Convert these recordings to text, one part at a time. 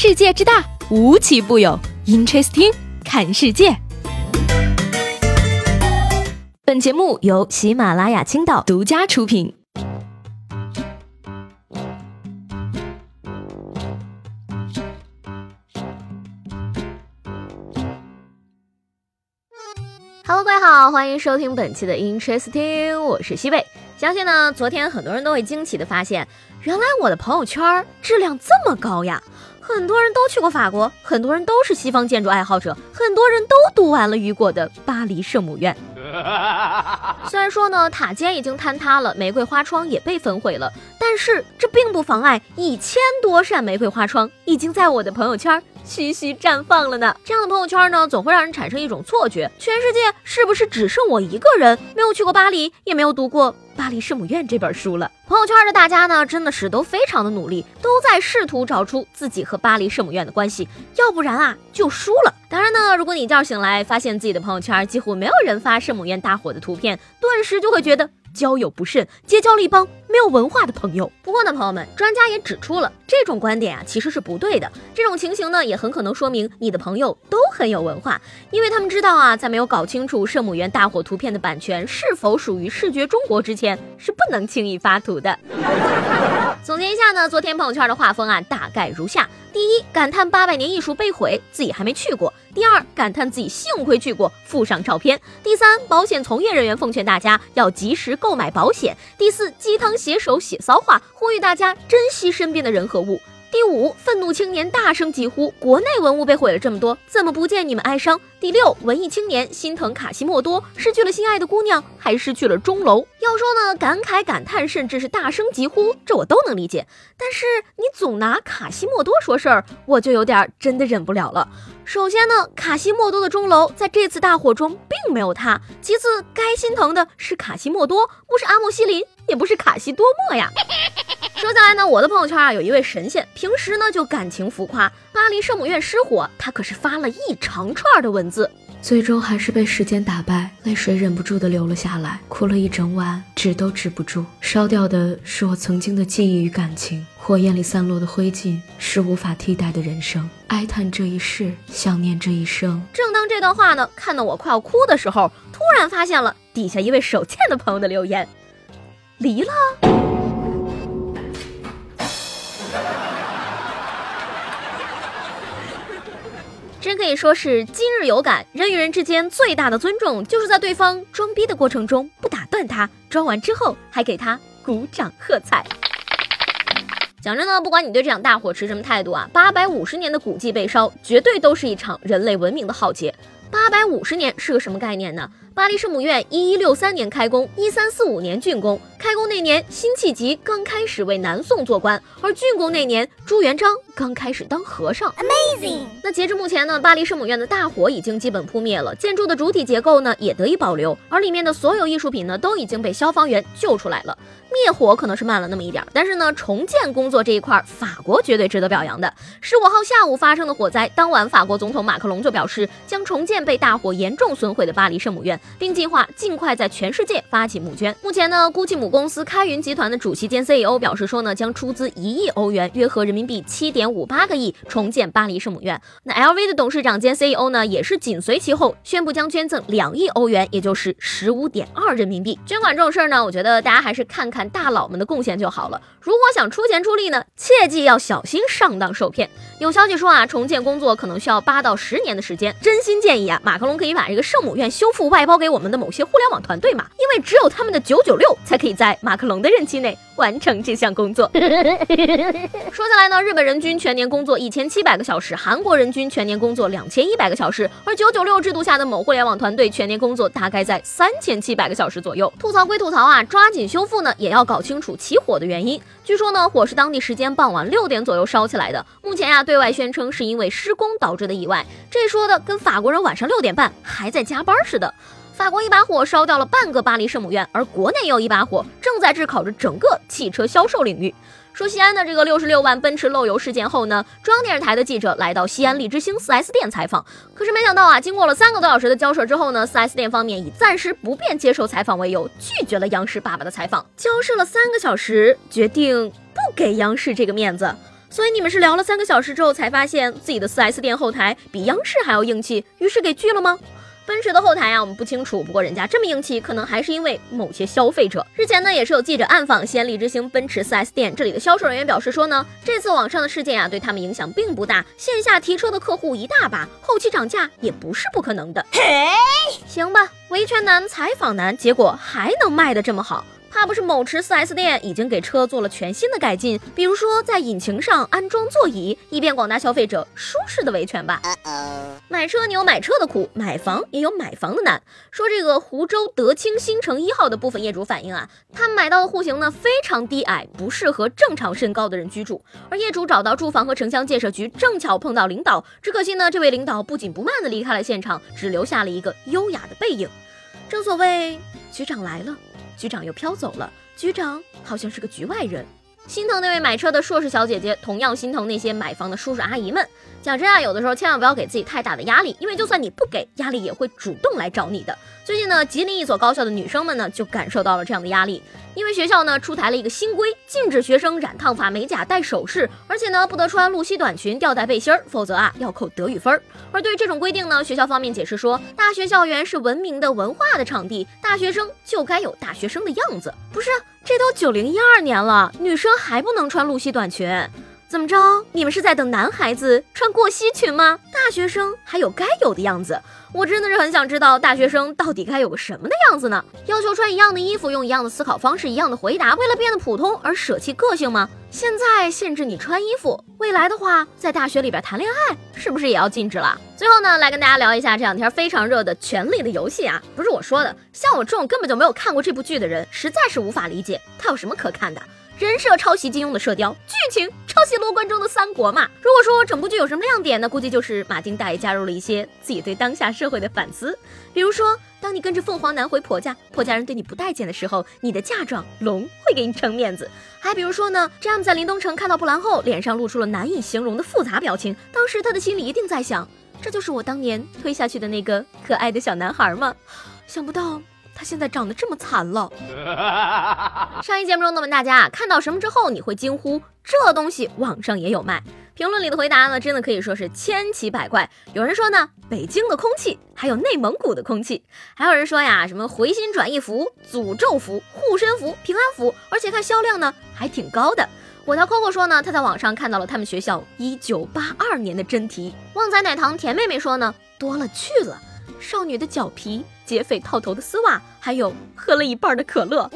世界之大，无奇不有。Interesting，看世界。本节目由喜马拉雅青岛独家出品。Hello，各位好，欢迎收听本期的 Interesting，我是西贝。相信呢，昨天很多人都会惊奇的发现，原来我的朋友圈质量这么高呀！很多人都去过法国，很多人都是西方建筑爱好者，很多人都读完了雨果的巴黎圣母院。虽然说呢，塔尖已经坍塌了，玫瑰花窗也被焚毁了，但是这并不妨碍一千多扇玫瑰花窗已经在我的朋友圈徐徐绽放了呢。这样的朋友圈呢，总会让人产生一种错觉：全世界是不是只剩我一个人没有去过巴黎，也没有读过？《巴黎圣母院》这本书了，朋友圈的大家呢，真的是都非常的努力，都在试图找出自己和巴黎圣母院的关系，要不然啊就输了。当然呢，如果你一觉醒来发现自己的朋友圈几乎没有人发圣母院大火的图片，顿时就会觉得。交友不慎，结交了一帮没有文化的朋友。不过呢，朋友们，专家也指出了这种观点啊，其实是不对的。这种情形呢，也很可能说明你的朋友都很有文化，因为他们知道啊，在没有搞清楚圣母院大火图片的版权是否属于视觉中国之前，是不能轻易发图的。总结一下呢，昨天朋友圈的画风啊，大概如下。第一，感叹八百年艺术被毁，自己还没去过；第二，感叹自己幸亏去过，附上照片；第三，保险从业人员奉劝大家要及时购买保险；第四，鸡汤写手写骚话，呼吁大家珍惜身边的人和物。第五，愤怒青年大声疾呼：“国内文物被毁了这么多，怎么不见你们哀伤？”第六，文艺青年心疼卡西莫多，失去了心爱的姑娘，还失去了钟楼。要说呢，感慨、感叹，甚至是大声疾呼，这我都能理解。但是你总拿卡西莫多说事儿，我就有点真的忍不了了。首先呢，卡西莫多的钟楼在这次大火中并没有塌；其次，该心疼的是卡西莫多，不是阿莫西林，也不是卡西多莫呀。说下来呢，我的朋友圈啊，有一位神仙，平时呢就感情浮夸。巴黎圣母院失火，他可是发了一长串的文字，最终还是被时间打败，泪水忍不住的流了下来，哭了一整晚，止都止不住。烧掉的是我曾经的记忆与感情，火焰里散落的灰烬是无法替代的人生。哀叹这一世，想念这一生。正当这段话呢，看到我快要哭的时候，突然发现了底下一位手欠的朋友的留言，离了。真可以说是今日有感，人与人之间最大的尊重，就是在对方装逼的过程中不打断他，装完之后还给他鼓掌喝彩。讲真呢，不管你对这场大火持什么态度啊，八百五十年的古迹被烧，绝对都是一场人类文明的浩劫。八百五十年是个什么概念呢？巴黎圣母院一一六三年开工，一三四五年竣工。开工那年，辛弃疾刚开始为南宋做官，而竣工那年，朱元璋刚开始当和尚。Amazing！那截至目前呢，巴黎圣母院的大火已经基本扑灭了，建筑的主体结构呢也得以保留，而里面的所有艺术品呢都已经被消防员救出来了。灭火可能是慢了那么一点，但是呢，重建工作这一块，法国绝对值得表扬的。十五号下午发生的火灾，当晚法国总统马克龙就表示，将重建被大火严重损毁的巴黎圣母院，并计划尽快在全世界发起募捐。目前呢，估计母公司开云集团的主席兼 CEO 表示说呢，将出资一亿欧元，约合人民币七点五八个亿，重建巴黎圣母院。那 LV 的董事长兼 CEO 呢，也是紧随其后，宣布将捐赠两亿欧元，也就是十五点二人民币。捐款这种事儿呢，我觉得大家还是看看。大佬们的贡献就好了。如果想出钱出力呢，切记要小心上当受骗。有消息说啊，重建工作可能需要八到十年的时间。真心建议啊，马克龙可以把这个圣母院修复外包给我们的某些互联网团队嘛，因为只有他们的九九六才可以在马克龙的任期内。完成这项工作。说下来呢，日本人均全年工作一千七百个小时，韩国人均全年工作两千一百个小时，而九九六制度下的某互联网团队全年工作大概在三千七百个小时左右。吐槽归吐槽啊，抓紧修复呢，也要搞清楚起火的原因。据说呢，火是当地时间傍晚六点左右烧起来的。目前呀，对外宣称是因为施工导致的意外，这说的跟法国人晚上六点半还在加班似的。法国一把火烧掉了半个巴黎圣母院，而国内又一把火正在炙烤着整个汽车销售领域。说西安的这个六十六万奔驰漏油事件后呢，中央电视台的记者来到西安利之星 4S 店采访，可是没想到啊，经过了三个多小时的交涉之后呢，4S 店方面以暂时不便接受采访为由，拒绝了央视爸爸的采访。交涉了三个小时，决定不给央视这个面子。所以你们是聊了三个小时之后才发现自己的 4S 店后台比央视还要硬气，于是给拒了吗？奔驰的后台啊，我们不清楚。不过人家这么硬气，可能还是因为某些消费者。之前呢，也是有记者暗访西安利之星奔驰 4S 店，这里的销售人员表示说呢，这次网上的事件啊，对他们影响并不大，线下提车的客户一大把，后期涨价也不是不可能的。嘿，行吧，维权难，采访难，结果还能卖得这么好。怕不是某驰 4S 店已经给车做了全新的改进，比如说在引擎上安装座椅，以便广大消费者舒适的维权吧。买车你有买车的苦，买房也有买房的难。说这个湖州德清新城一号的部分业主反映啊，他们买到的户型呢非常低矮，不适合正常身高的人居住。而业主找到住房和城乡建设局，正巧碰到领导，只可惜呢，这位领导不紧不慢的离开了现场，只留下了一个优雅的背影。正所谓，局长来了。局长又飘走了，局长好像是个局外人。心疼那位买车的硕士小姐姐，同样心疼那些买房的叔叔阿姨们。讲真啊，有的时候千万不要给自己太大的压力，因为就算你不给，压力也会主动来找你的。最近呢，吉林一所高校的女生们呢，就感受到了这样的压力，因为学校呢出台了一个新规，禁止学生染烫发、美甲、戴首饰，而且呢不得穿露膝短裙、吊带背心儿，否则啊要扣德语分儿。而对于这种规定呢，学校方面解释说，大学校园是文明的文化的场地，大学生就该有大学生的样子，不是？这都九零一二年了，女生还不能穿露膝短裙？怎么着？你们是在等男孩子穿过膝裙吗？大学生还有该有的样子，我真的是很想知道大学生到底该有个什么的样子呢？要求穿一样的衣服，用一样的思考方式，一样的回答，为了变得普通而舍弃个性吗？现在限制你穿衣服，未来的话，在大学里边谈恋爱是不是也要禁止了？最后呢，来跟大家聊一下这两天非常热的《权力的游戏》啊，不是我说的，像我这种根本就没有看过这部剧的人，实在是无法理解它有什么可看的。人设抄袭金庸的《射雕》，剧情抄袭罗贯中的《三国》嘛。如果说整部剧有什么亮点呢？估计就是马丁大爷加入了一些自己对当下社会的反思。比如说，当你跟着凤凰男回婆家，婆家人对你不待见的时候，你的嫁妆龙会给你撑面子。还比如说呢，詹姆在林东城看到布兰后，脸上露出了难以形容的复杂表情。当时他的心里一定在想，这就是我当年推下去的那个可爱的小男孩吗？想不到。他现在长得这么惨了。上一节目中呢，问大家啊看到什么之后你会惊呼这东西网上也有卖？评论里的回答呢，真的可以说是千奇百怪。有人说呢，北京的空气，还有内蒙古的空气，还有人说呀，什么回心转意符、诅咒符、护身符、平安符，而且看销量呢还挺高的。我条 Coco 说呢，他在网上看到了他们学校一九八二年的真题。旺仔奶糖甜妹妹说呢，多了去了。少女的脚皮，劫匪套头的丝袜，还有喝了一半的可乐。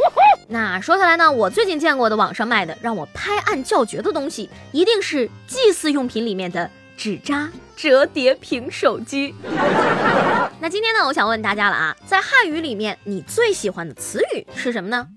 那说下来呢，我最近见过的网上卖的让我拍案叫绝的东西，一定是祭祀用品里面的纸扎折叠屏手机。那今天呢，我想问大家了啊，在汉语里面，你最喜欢的词语是什么呢？